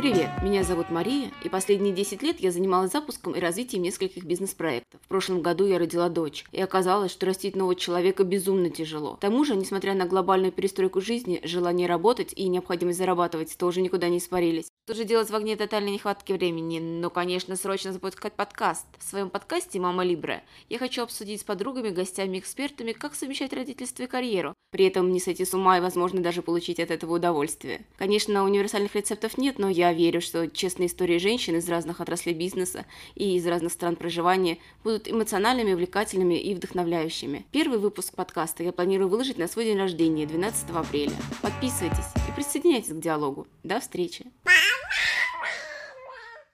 Привет, меня зовут Мария, и последние 10 лет я занималась запуском и развитием нескольких бизнес-проектов. В прошлом году я родила дочь, и оказалось, что растить нового человека безумно тяжело. К тому же, несмотря на глобальную перестройку жизни, желание работать и необходимость зарабатывать тоже никуда не испарились. Что же делать в огне тотальной нехватки времени? Ну, конечно, срочно запускать подкаст. В своем подкасте «Мама Либре» я хочу обсудить с подругами, гостями, экспертами, как совмещать родительство и карьеру. При этом не сойти с ума и, возможно, даже получить от этого удовольствие. Конечно, универсальных рецептов нет, но я верю, что честные истории женщин из разных отраслей бизнеса и из разных стран проживания будут эмоциональными, увлекательными и вдохновляющими. Первый выпуск подкаста я планирую выложить на свой день рождения, 12 апреля. Подписывайтесь и присоединяйтесь к диалогу. До встречи!